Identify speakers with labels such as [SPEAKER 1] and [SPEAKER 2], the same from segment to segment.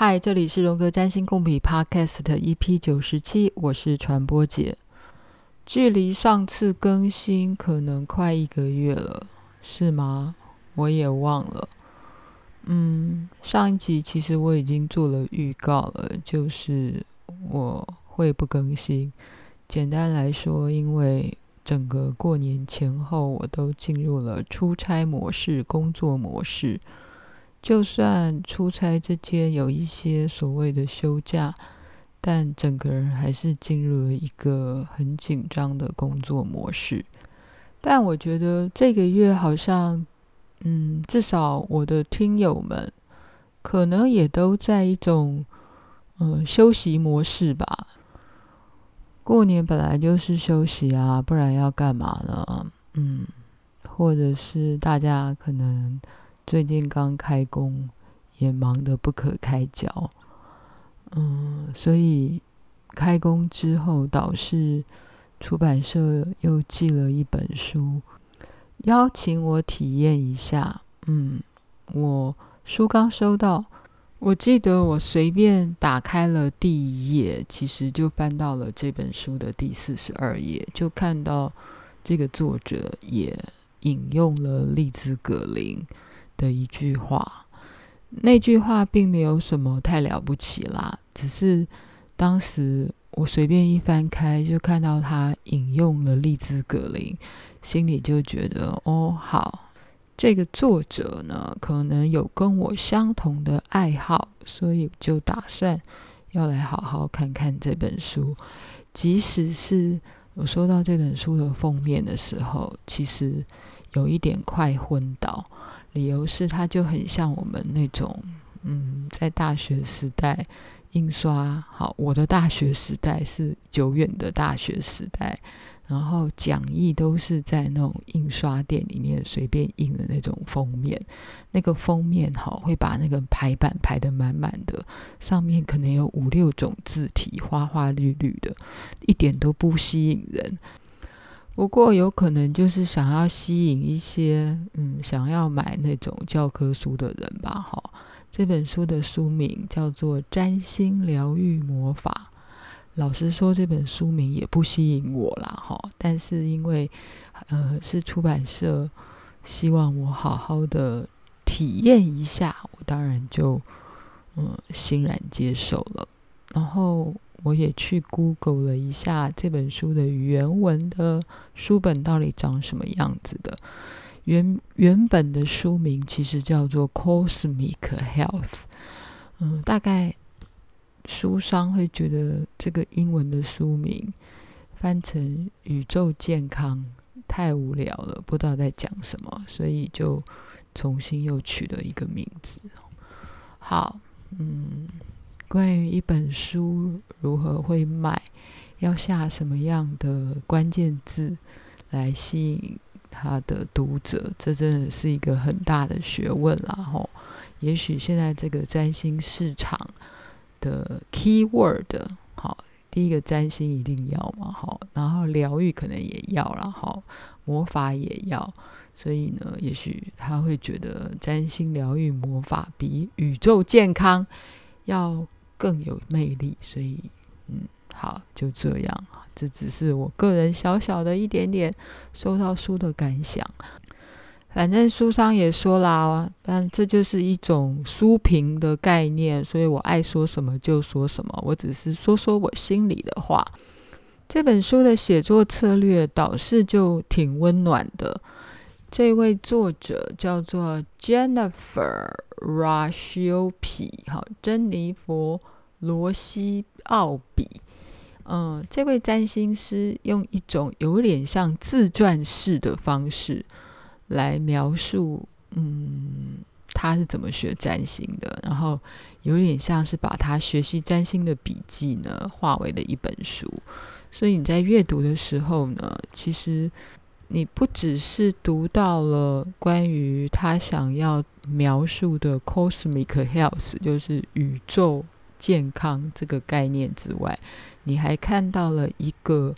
[SPEAKER 1] 嗨，这里是荣格占星共笔 Podcast EP 九十七，我是传播姐。距离上次更新可能快一个月了，是吗？我也忘了。嗯，上一集其实我已经做了预告了，就是我会不更新。简单来说，因为整个过年前后我都进入了出差模式、工作模式。就算出差之间有一些所谓的休假，但整个人还是进入了一个很紧张的工作模式。但我觉得这个月好像，嗯，至少我的听友们可能也都在一种，嗯，休息模式吧。过年本来就是休息啊，不然要干嘛呢？嗯，或者是大家可能。最近刚开工，也忙得不可开交。嗯，所以开工之后，导师出版社又寄了一本书，邀请我体验一下。嗯，我书刚收到，我记得我随便打开了第一页，其实就翻到了这本书的第四十二页，就看到这个作者也引用了利兹·葛林。的一句话，那句话并没有什么太了不起啦，只是当时我随便一翻开，就看到他引用了丽兹·格林，心里就觉得哦，好，这个作者呢，可能有跟我相同的爱好，所以就打算要来好好看看这本书。即使是我收到这本书的封面的时候，其实有一点快昏倒。理由是，它就很像我们那种，嗯，在大学时代印刷。好，我的大学时代是久远的大学时代，然后讲义都是在那种印刷店里面随便印的那种封面。那个封面好，会把那个排版排得满满的，上面可能有五六种字体，花花绿绿的，一点都不吸引人。不过有可能就是想要吸引一些嗯，想要买那种教科书的人吧。哈，这本书的书名叫做《占星疗愈魔法》。老实说，这本书名也不吸引我啦。哈，但是因为呃是出版社希望我好好的体验一下，我当然就嗯欣然接受了。然后。我也去 Google 了一下这本书的原文的书本到底长什么样子的。原原本的书名其实叫做 Cosmic Health，嗯，大概书商会觉得这个英文的书名翻成宇宙健康太无聊了，不知道在讲什么，所以就重新又取了一个名字。好，嗯。关于一本书如何会卖，要下什么样的关键字来吸引他的读者，这真的是一个很大的学问啦！吼，也许现在这个占星市场的 keyword，好，第一个占星一定要嘛，好，然后疗愈可能也要，然后魔法也要，所以呢，也许他会觉得占星疗愈魔法比宇宙健康要。更有魅力，所以，嗯，好，就这样。这只是我个人小小的一点点收到书的感想。反正书商也说啦，但这就是一种书评的概念，所以我爱说什么就说什么。我只是说说我心里的话。这本书的写作策略倒是就挺温暖的。这位作者叫做 Jennifer Rashiopi，好，珍妮佛罗西奥比。嗯，这位占星师用一种有点像自传式的方式来描述，嗯，他是怎么学占星的，然后有点像是把他学习占星的笔记呢化为了一本书。所以你在阅读的时候呢，其实。你不只是读到了关于他想要描述的 cosmic health，就是宇宙健康这个概念之外，你还看到了一个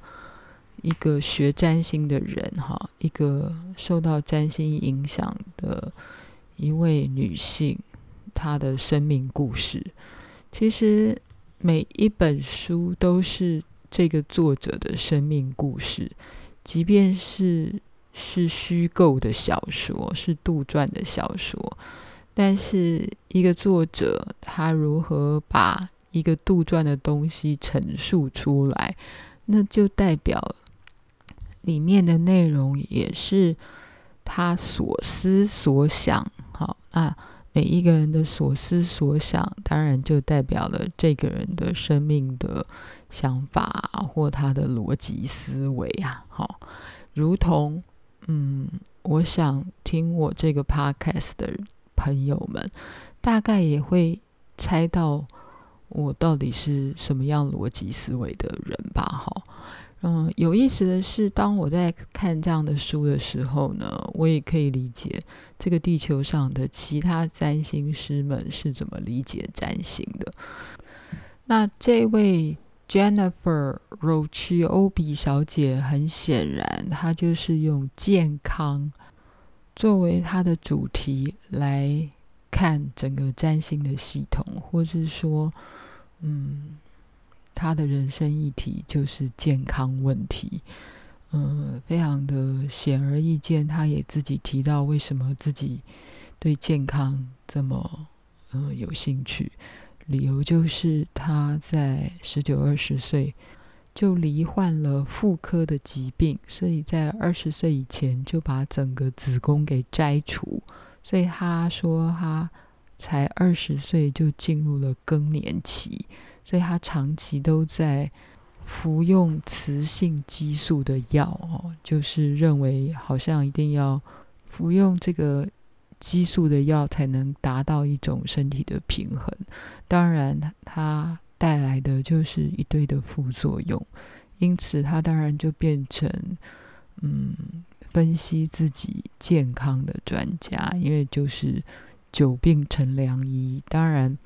[SPEAKER 1] 一个学占星的人，哈，一个受到占星影响的一位女性，她的生命故事。其实每一本书都是这个作者的生命故事，即便是是虚构的小说，是杜撰的小说，但是一个作者他如何把一个杜撰的东西陈述出来，那就代表里面的内容也是他所思所想。好，那每一个人的所思所想，当然就代表了这个人的生命的想法或他的逻辑思维啊。好，如同嗯，我想听我这个 podcast 的朋友们，大概也会猜到我到底是什么样逻辑思维的人吧。好。嗯，有意思的是，当我在看这样的书的时候呢，我也可以理解这个地球上的其他占星师们是怎么理解占星的。那这位 Jennifer Rocchiobi 小姐，很显然她就是用健康作为他的主题来看整个占星的系统，或是说，嗯。他的人生议题就是健康问题，嗯，非常的显而易见。他也自己提到为什么自己对健康这么嗯有兴趣，理由就是他在十九二十岁就罹患了妇科的疾病，所以在二十岁以前就把整个子宫给摘除，所以他说他才二十岁就进入了更年期。所以他长期都在服用雌性激素的药哦，就是认为好像一定要服用这个激素的药才能达到一种身体的平衡。当然，他带来的就是一堆的副作用，因此他当然就变成嗯分析自己健康的专家，因为就是久病成良医。当然。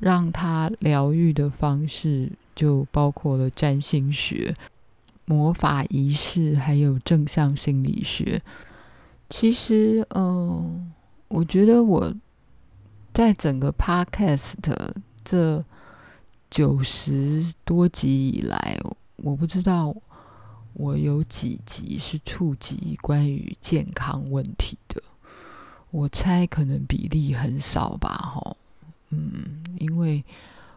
[SPEAKER 1] 让他疗愈的方式就包括了占星学、魔法仪式，还有正向心理学。其实，嗯，我觉得我在整个 Podcast 这九十多集以来，我不知道我有几集是触及关于健康问题的。我猜可能比例很少吧，哈。嗯，因为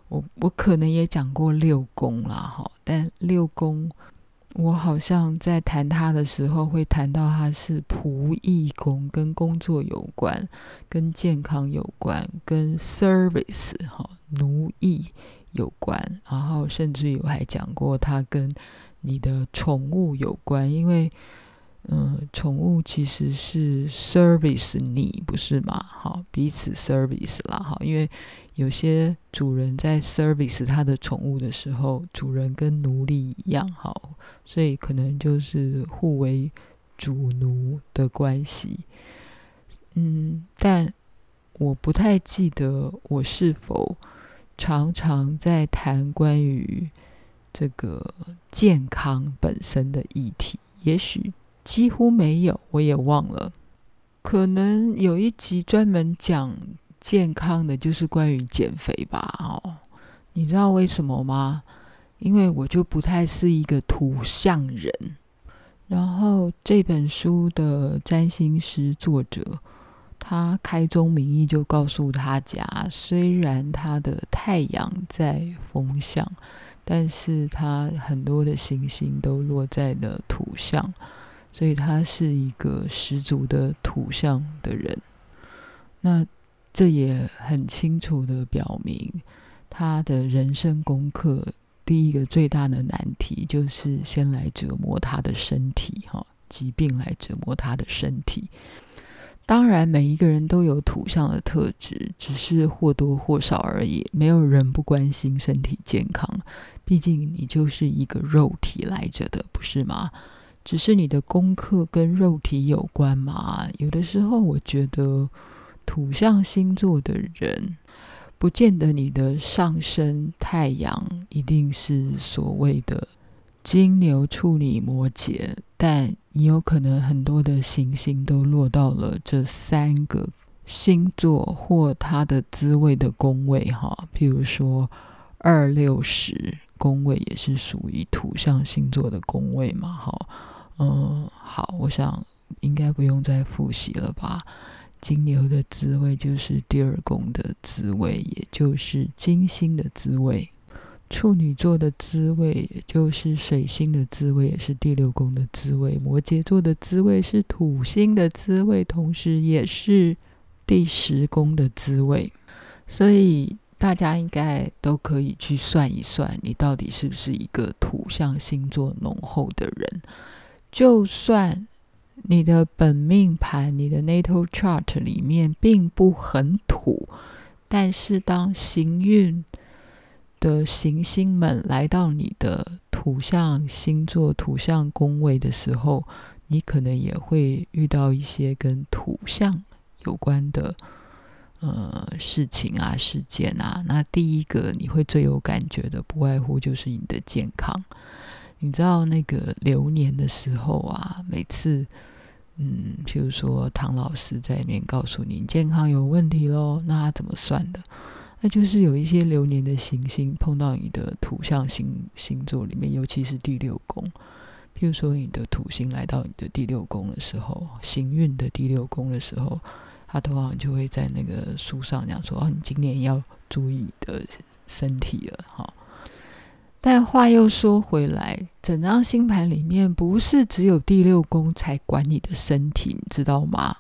[SPEAKER 1] 我我可能也讲过六宫啦，哈，但六宫我好像在谈它的时候会谈到它是仆役宫，跟工作有关，跟健康有关，跟 service 哈奴役有关，然后甚至有还讲过它跟你的宠物有关，因为。嗯，宠物其实是 service 你，不是吗？好，彼此 service 啦，好，因为有些主人在 service 他的宠物的时候，主人跟奴隶一样，好，所以可能就是互为主奴的关系。嗯，但我不太记得我是否常常在谈关于这个健康本身的议题，也许。几乎没有，我也忘了。可能有一集专门讲健康的，就是关于减肥吧。哦，你知道为什么吗？因为我就不太是一个土象人。然后这本书的占星师作者，他开宗明义就告诉大家，虽然他的太阳在风象，但是他很多的行星都落在了土象。所以他是一个十足的土象的人，那这也很清楚地表明，他的人生功课第一个最大的难题就是先来折磨他的身体，哈，疾病来折磨他的身体。当然，每一个人都有土象的特质，只是或多或少而已。没有人不关心身体健康，毕竟你就是一个肉体来着的，不是吗？只是你的功课跟肉体有关嘛？有的时候，我觉得土象星座的人，不见得你的上升太阳一定是所谓的金牛、处女、摩羯，但你有可能很多的行星都落到了这三个星座或它的滋味的宫位哈，譬如说二六十宫位也是属于土象星座的宫位嘛，哈，嗯，好，我想应该不用再复习了吧。金牛的滋味就是第二宫的滋味，也就是金星的滋味；处女座的滋味，也就是水星的滋味，也是第六宫的滋味；摩羯座的滋味是土星的滋味，同时也是第十宫的滋味。所以大家应该都可以去算一算，你到底是不是一个土象星座浓厚的人？就算。你的本命盘，你的 natal chart 里面并不很土，但是当行运的行星们来到你的土象星座、土象宫位的时候，你可能也会遇到一些跟土象有关的呃事情啊、事件啊。那第一个你会最有感觉的，不外乎就是你的健康。你知道那个流年的时候啊，每次。嗯，譬如说唐老师在里面告诉你，健康有问题喽，那他怎么算的？那就是有一些流年的行星碰到你的土象星星座里面，尤其是第六宫。譬如说你的土星来到你的第六宫的时候，行运的第六宫的时候，他通常就会在那个书上讲说：“哦，你今年要注意你的身体了。”哈。但话又说回来，整张星盘里面不是只有第六宫才管你的身体，你知道吗？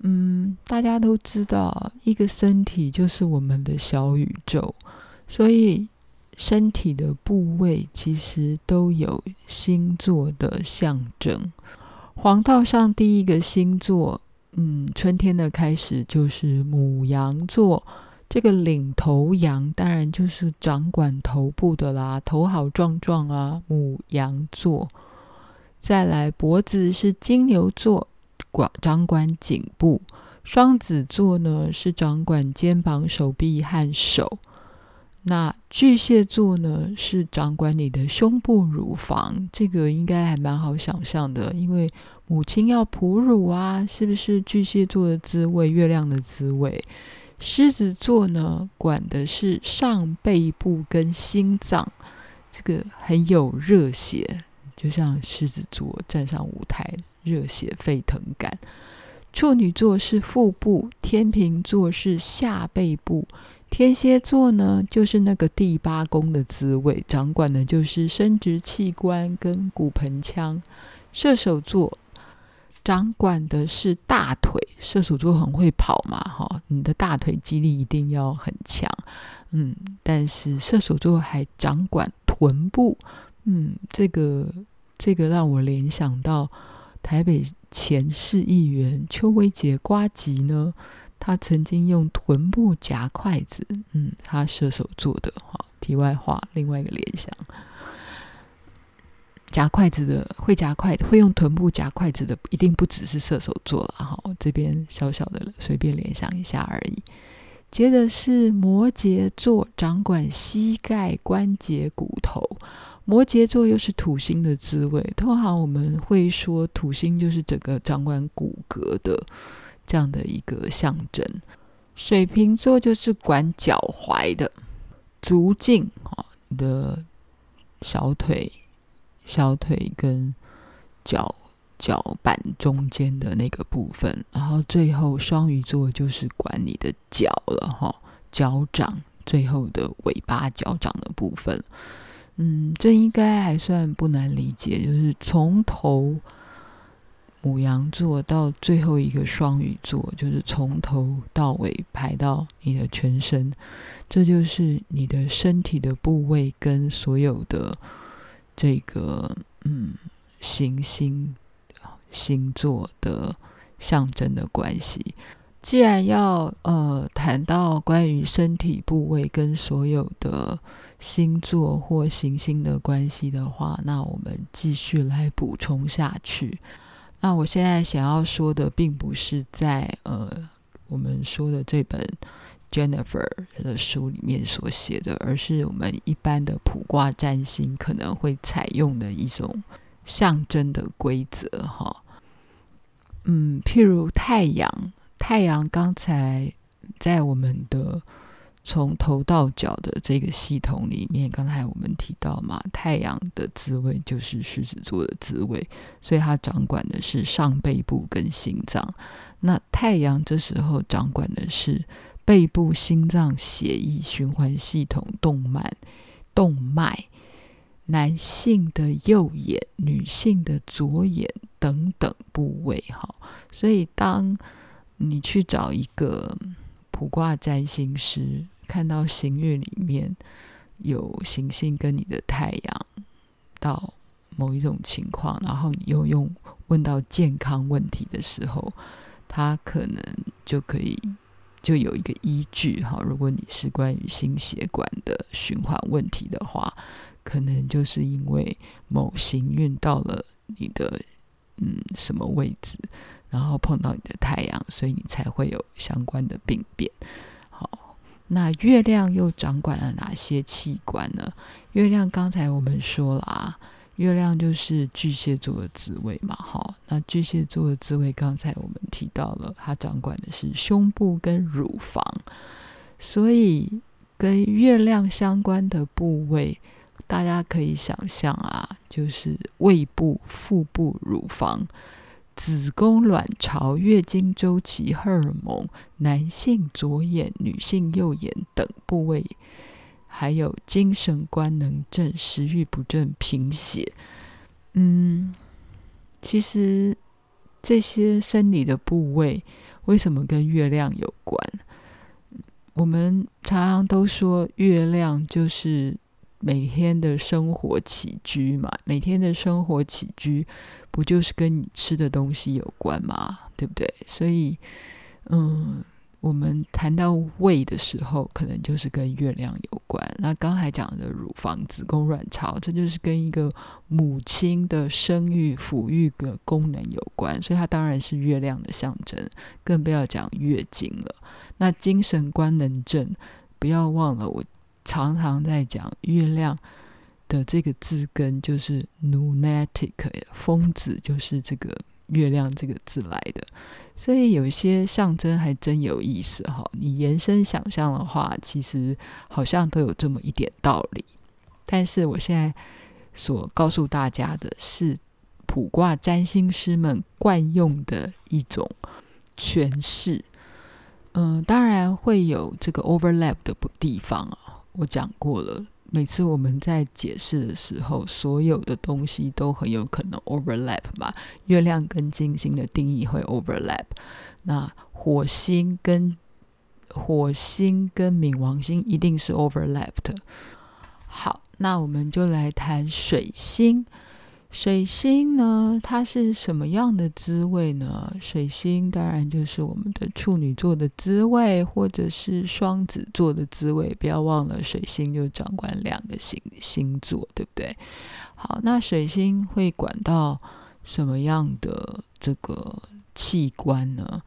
[SPEAKER 1] 嗯，大家都知道，一个身体就是我们的小宇宙，所以身体的部位其实都有星座的象征。黄道上第一个星座，嗯，春天的开始就是母羊座。这个领头羊当然就是掌管头部的啦，头好壮壮啊，母羊座。再来脖子是金牛座，管掌管颈部；双子座呢是掌管肩膀、手臂和手。那巨蟹座呢是掌管你的胸部、乳房。这个应该还蛮好想象的，因为母亲要哺乳啊，是不是巨蟹座的滋味？月亮的滋味。狮子座呢，管的是上背部跟心脏，这个很有热血，就像狮子座站上舞台，热血沸腾感。处女座是腹部，天秤座是下背部，天蝎座呢，就是那个第八宫的滋味，掌管的就是生殖器官跟骨盆腔。射手座。掌管的是大腿，射手座很会跑嘛，哈，你的大腿肌力一定要很强，嗯，但是射手座还掌管臀部，嗯，这个这个让我联想到台北前市议员邱威杰瓜吉呢，他曾经用臀部夹筷子，嗯，他射手座的，哈，题外话，另外一个联想。夹筷子的会夹筷子，会用臀部夹筷子的，一定不只是射手座了哈。这边小小的随便联想一下而已。接着是摩羯座，掌管膝盖、关节、骨头。摩羯座又是土星的滋味，通常我们会说土星就是整个掌管骨骼的这样的一个象征。水瓶座就是管脚踝的，足径啊，你的小腿。小腿跟脚脚板中间的那个部分，然后最后双鱼座就是管你的脚了哈，脚掌最后的尾巴脚掌的部分。嗯，这应该还算不难理解，就是从头牡羊座到最后一个双鱼座，就是从头到尾排到你的全身，这就是你的身体的部位跟所有的。这个嗯，行星星座的象征的关系。既然要呃谈到关于身体部位跟所有的星座或行星的关系的话，那我们继续来补充下去。那我现在想要说的，并不是在呃我们说的这本。Jennifer 的书里面所写的，而是我们一般的卜卦占星可能会采用的一种象征的规则，哈。嗯，譬如太阳，太阳刚才在我们的从头到脚的这个系统里面，刚才我们提到嘛，太阳的滋味就是狮子座的滋味，所以它掌管的是上背部跟心脏。那太阳这时候掌管的是背部、心脏、血液循环系统、动脉、动脉。男性的右眼、女性的左眼等等部位，哈，所以当你去找一个卜卦占星师，看到行运里面有行星跟你的太阳到某一种情况，然后你又用问到健康问题的时候，他可能就可以就有一个依据，哈。如果你是关于心血管的循环问题的话。可能就是因为某行运到了你的嗯什么位置，然后碰到你的太阳，所以你才会有相关的病变。好，那月亮又掌管了哪些器官呢？月亮刚才我们说了啊，月亮就是巨蟹座的滋味嘛。好，那巨蟹座的滋味，刚才我们提到了，它掌管的是胸部跟乳房，所以跟月亮相关的部位。大家可以想象啊，就是胃部、腹部、乳房、子宫、卵巢、月经周期、荷尔蒙、男性左眼、女性右眼等部位，还有精神官能症、食欲不振、贫血。嗯，其实这些生理的部位为什么跟月亮有关？我们常常都说月亮就是。每天的生活起居嘛，每天的生活起居不就是跟你吃的东西有关吗？对不对？所以，嗯，我们谈到胃的时候，可能就是跟月亮有关。那刚才讲的乳房、子宫、卵巢，这就是跟一个母亲的生育、抚育的功能有关，所以它当然是月亮的象征。更不要讲月经了。那精神官能症，不要忘了我。常常在讲月亮的这个字根就是 lunatic，疯子就是这个月亮这个字来的，所以有些象征还真有意思哈。你延伸想象的话，其实好像都有这么一点道理。但是我现在所告诉大家的是卜卦占星师们惯用的一种诠释，嗯，当然会有这个 overlap 的地方啊。我讲过了，每次我们在解释的时候，所有的东西都很有可能 overlap 嘛。月亮跟金星的定义会 overlap，那火星跟火星跟冥王星一定是 overlap 的。好，那我们就来谈水星。水星呢，它是什么样的滋味呢？水星当然就是我们的处女座的滋味，或者是双子座的滋味。不要忘了，水星就掌管两个星星座，对不对？好，那水星会管到什么样的这个器官呢？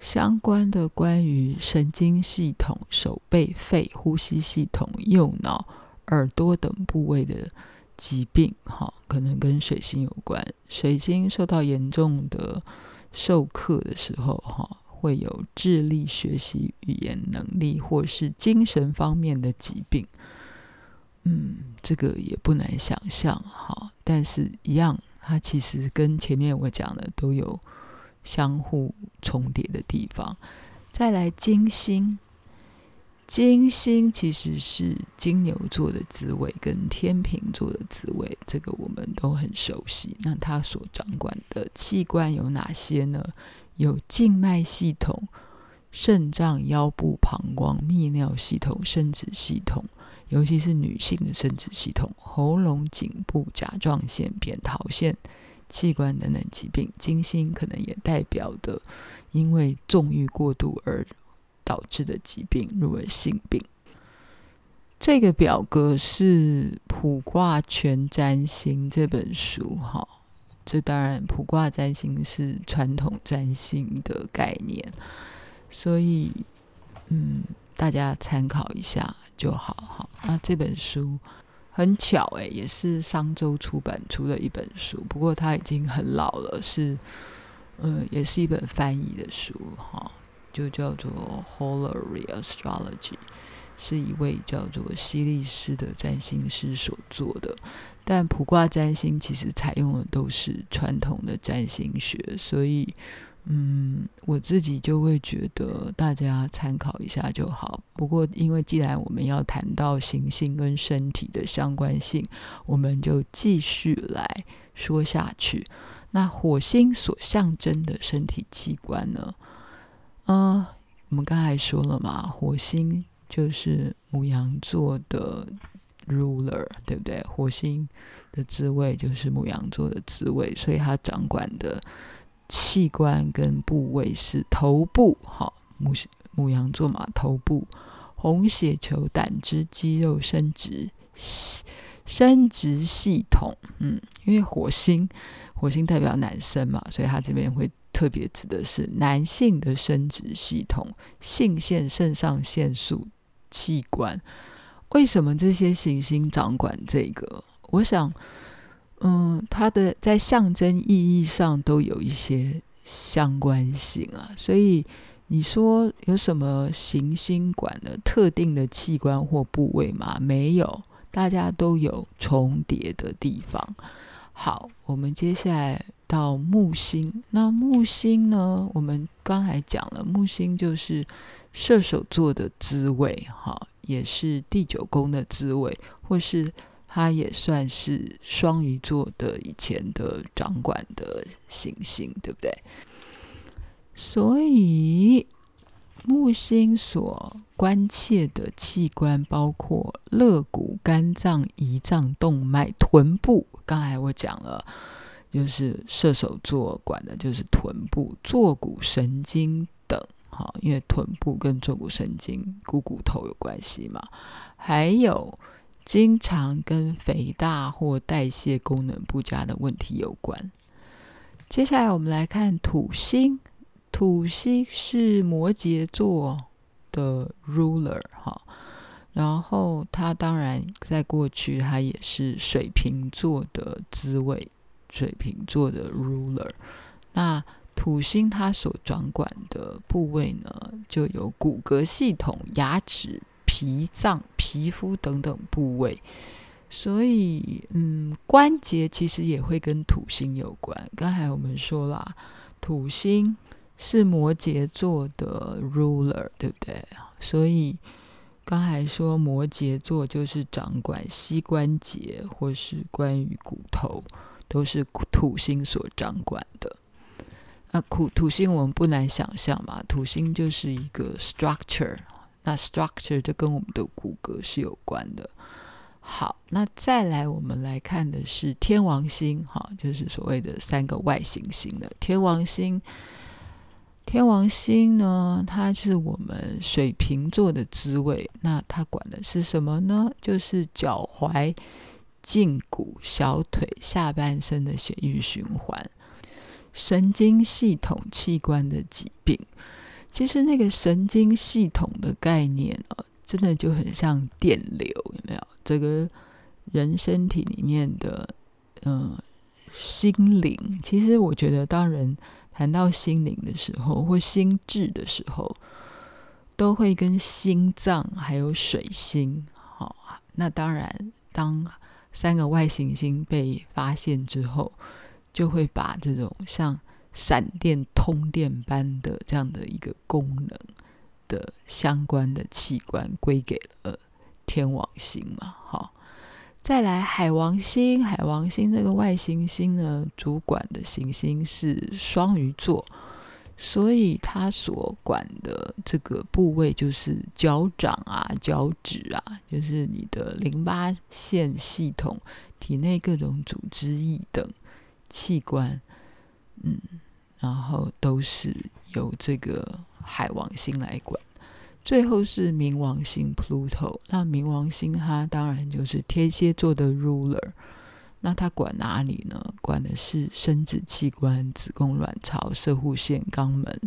[SPEAKER 1] 相关的关于神经系统、手背、肺、呼吸系统、右脑、耳朵等部位的。疾病哈，可能跟水星有关。水星受到严重的受克的时候，哈，会有智力、学习、语言能力或是精神方面的疾病。嗯，这个也不难想象哈。但是，一样，它其实跟前面我讲的都有相互重叠的地方。再来，金星。金星其实是金牛座的滋味，跟天秤座的滋味，这个我们都很熟悉。那它所掌管的器官有哪些呢？有静脉系统、肾脏、腰部、膀胱、泌尿系统、生殖系统，尤其是女性的生殖系统、喉咙、颈部、甲状腺、扁桃腺器官等等疾病。金星可能也代表的，因为纵欲过度而导致的疾病，入为性病。这个表格是《卜卦全占星》这本书，哈，这当然卜卦占星是传统占星的概念，所以，嗯，大家参考一下就好，哈。那这本书很巧，诶，也是商周出版出的一本书，不过它已经很老了，是呃，也是一本翻译的书哈，就叫做《Holary Astrology》，是一位叫做希利斯的占星师所做的。但卜卦占星其实采用的都是传统的占星学，所以。嗯，我自己就会觉得大家参考一下就好。不过，因为既然我们要谈到行星跟身体的相关性，我们就继续来说下去。那火星所象征的身体器官呢？嗯、我们刚才说了嘛，火星就是母羊座的 ruler，对不对？火星的滋味就是母羊座的滋味，所以它掌管的。器官跟部位是头部，好，母母羊座嘛，头部，红血球、胆汁、肌肉、生殖生殖系统，嗯，因为火星火星代表男生嘛，所以他这边会特别指的是男性的生殖系统、性腺、肾上腺素器官。为什么这些行星掌管这个？我想。嗯，它的在象征意义上都有一些相关性啊，所以你说有什么行星管的特定的器官或部位吗？没有，大家都有重叠的地方。好，我们接下来到木星。那木星呢？我们刚才讲了，木星就是射手座的滋味，哈，也是第九宫的滋味，或是。它也算是双鱼座的以前的掌管的行星，对不对？所以木星所关切的器官包括肋骨、肝脏、胰脏、动脉、臀部。刚才我讲了，就是射手座管的就是臀部、坐骨神经等。哈，因为臀部跟坐骨神经、股骨头有关系嘛，还有。经常跟肥大或代谢功能不佳的问题有关。接下来我们来看土星，土星是摩羯座的 ruler 哈，然后它当然在过去它也是水瓶座的滋味，水瓶座的 ruler。那土星它所掌管的部位呢，就有骨骼系统、牙齿。脾脏、皮肤等等部位，所以嗯，关节其实也会跟土星有关。刚才我们说啦，土星是摩羯座的 ruler，对不对？所以刚才说摩羯座就是掌管膝关节或是关于骨头，都是土星所掌管的。那土土星我们不难想象嘛，土星就是一个 structure。那 structure 就跟我们的骨骼是有关的。好，那再来我们来看的是天王星，哈，就是所谓的三个外行星的天王星。天王星呢，它是我们水瓶座的滋味。那它管的是什么呢？就是脚踝、胫骨、小腿、下半身的血液循环、神经系统器官的疾病。其实那个神经系统的概念啊，真的就很像电流，有没有？这个人身体里面的，嗯、呃，心灵。其实我觉得，当人谈到心灵的时候，或心智的时候，都会跟心脏还有水星。好、哦，那当然，当三个外行星被发现之后，就会把这种像。闪电通电般的这样的一个功能的相关的器官归给了天王星嘛，好，再来海王星，海王星这个外行星呢，主管的行星是双鱼座，所以它所管的这个部位就是脚掌啊、脚趾啊，就是你的淋巴腺系统、体内各种组织液等器官，嗯。然后都是由这个海王星来管，最后是冥王星 Pluto。那冥王星它当然就是天蝎座的 ruler，那它管哪里呢？管的是生殖器官、子宫、卵巢、射护腺、肛门、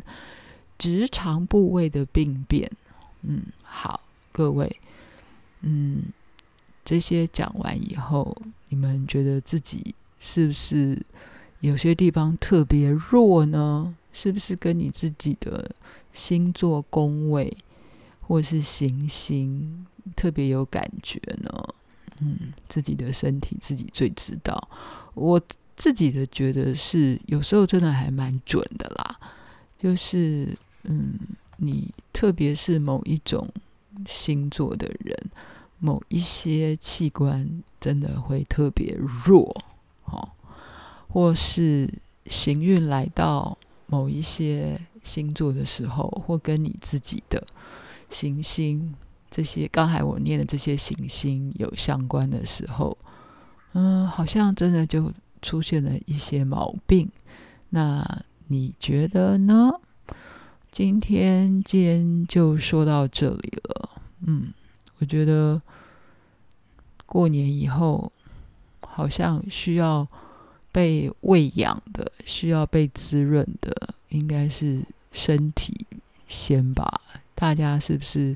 [SPEAKER 1] 直肠部位的病变。嗯，好，各位，嗯，这些讲完以后，你们觉得自己是不是？有些地方特别弱呢？是不是跟你自己的星座宫位或是行星特别有感觉呢？嗯，自己的身体自己最知道。我自己的觉得是，有时候真的还蛮准的啦。就是，嗯，你特别是某一种星座的人，某一些器官真的会特别弱，哦，或是行运来到某一些星座的时候，或跟你自己的行星这些刚才我念的这些行星有相关的时候，嗯，好像真的就出现了一些毛病。那你觉得呢？今天既然就说到这里了。嗯，我觉得过年以后好像需要被喂养的，需要被滋润的，应该是身体先吧。大家是不是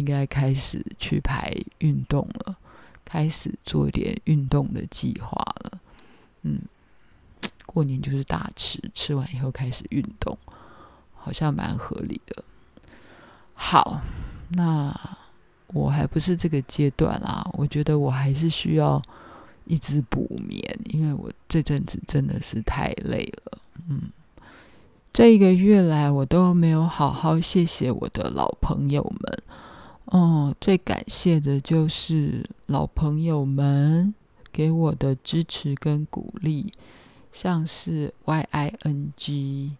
[SPEAKER 1] 应该开始去排运动了？开始做一点运动的计划了？嗯。过年就是大吃，吃完以后开始运动，好像蛮合理的。好，那我还不是这个阶段啦，我觉得我还是需要一直补眠，因为我这阵子真的是太累了。嗯，这一个月来我都没有好好谢谢我的老朋友们。哦，最感谢的就是老朋友们给我的支持跟鼓励。像是 Y I N G，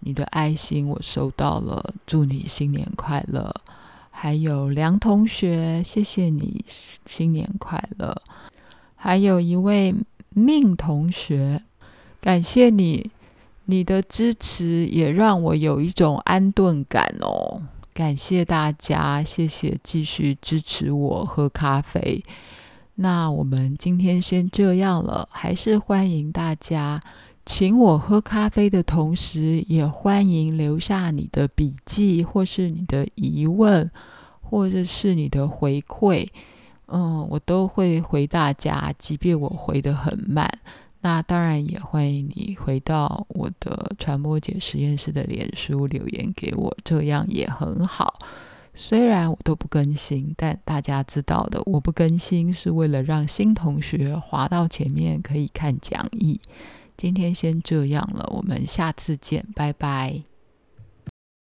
[SPEAKER 1] 你的爱心我收到了，祝你新年快乐。还有梁同学，谢谢你，新年快乐。还有一位命同学，感谢你，你的支持也让我有一种安顿感哦。感谢大家，谢谢继续支持我喝咖啡。那我们今天先这样了，还是欢迎大家请我喝咖啡的同时，也欢迎留下你的笔记，或是你的疑问，或者是你的回馈，嗯，我都会回大家，即便我回得很慢。那当然也欢迎你回到我的传播姐实验室的脸书留言给我，这样也很好。虽然我都不更新，但大家知道的，我不更新是为了让新同学滑到前面可以看讲义。今天先这样了，我们下次见，拜拜。